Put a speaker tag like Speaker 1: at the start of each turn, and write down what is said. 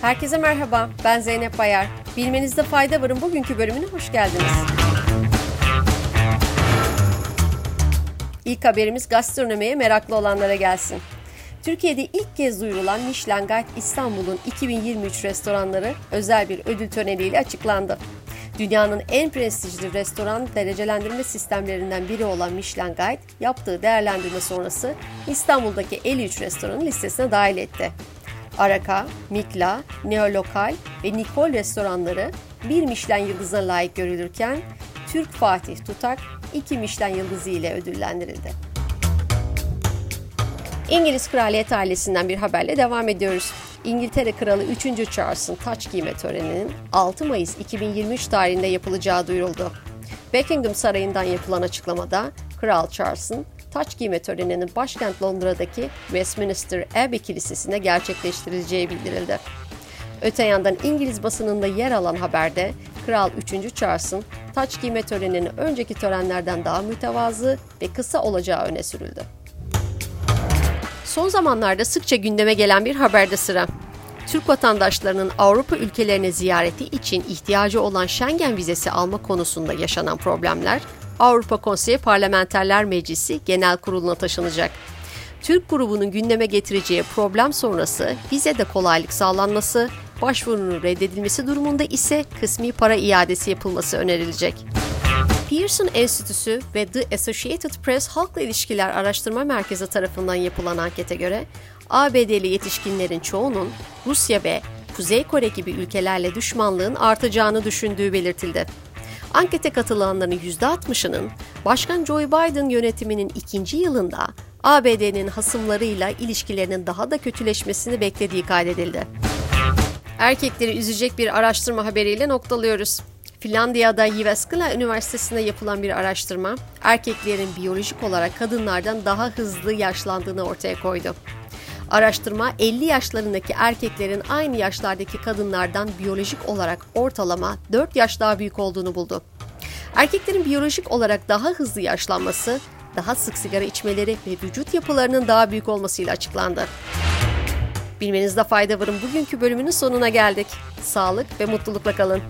Speaker 1: Herkese merhaba, ben Zeynep Bayar. Bilmenizde fayda varın bugünkü bölümüne hoş geldiniz. İlk haberimiz gastronomiye meraklı olanlara gelsin. Türkiye'de ilk kez duyurulan Michelin Guide İstanbul'un 2023 restoranları özel bir ödül töreniyle açıklandı. Dünyanın en prestijli restoran derecelendirme sistemlerinden biri olan Michelin Guide yaptığı değerlendirme sonrası İstanbul'daki 53 restoranın listesine dahil etti. Araka, Mikla, Neolokal ve Nikol restoranları bir Michelin yıldızına layık görülürken Türk Fatih Tutak iki Michelin yıldızı ile ödüllendirildi. İngiliz kraliyet ailesinden bir haberle devam ediyoruz. İngiltere Kralı 3. Charles'ın taç giyme töreninin 6 Mayıs 2023 tarihinde yapılacağı duyuruldu. Buckingham Sarayı'ndan yapılan açıklamada Kral Charles'ın taç giyme töreninin başkent Londra'daki Westminster Abbey Kilisesi'nde gerçekleştirileceği bildirildi. Öte yandan İngiliz basınında yer alan haberde Kral 3. Charles'ın taç giyme töreninin önceki törenlerden daha mütevazı ve kısa olacağı öne sürüldü. Son zamanlarda sıkça gündeme gelen bir haberde sıra. Türk vatandaşlarının Avrupa ülkelerine ziyareti için ihtiyacı olan Schengen vizesi alma konusunda yaşanan problemler Avrupa Konseyi Parlamenterler Meclisi Genel Kurulu'na taşınacak. Türk grubunun gündeme getireceği problem sonrası vizede kolaylık sağlanması, başvurunun reddedilmesi durumunda ise kısmi para iadesi yapılması önerilecek. Pearson Enstitüsü ve The Associated Press Halkla İlişkiler Araştırma Merkezi tarafından yapılan ankete göre ABD'li yetişkinlerin çoğunun Rusya ve Kuzey Kore gibi ülkelerle düşmanlığın artacağını düşündüğü belirtildi. Ankete katılanların %60'ının Başkan Joe Biden yönetiminin ikinci yılında ABD'nin hasımlarıyla ilişkilerinin daha da kötüleşmesini beklediği kaydedildi. Erkekleri üzecek bir araştırma haberiyle noktalıyoruz. Finlandiya'da Jyväskylä Üniversitesi'nde yapılan bir araştırma, erkeklerin biyolojik olarak kadınlardan daha hızlı yaşlandığını ortaya koydu. Araştırma 50 yaşlarındaki erkeklerin aynı yaşlardaki kadınlardan biyolojik olarak ortalama 4 yaş daha büyük olduğunu buldu. Erkeklerin biyolojik olarak daha hızlı yaşlanması, daha sık sigara içmeleri ve vücut yapılarının daha büyük olmasıyla açıklandı. Bilmenizde fayda varın bugünkü bölümünün sonuna geldik. Sağlık ve mutlulukla kalın.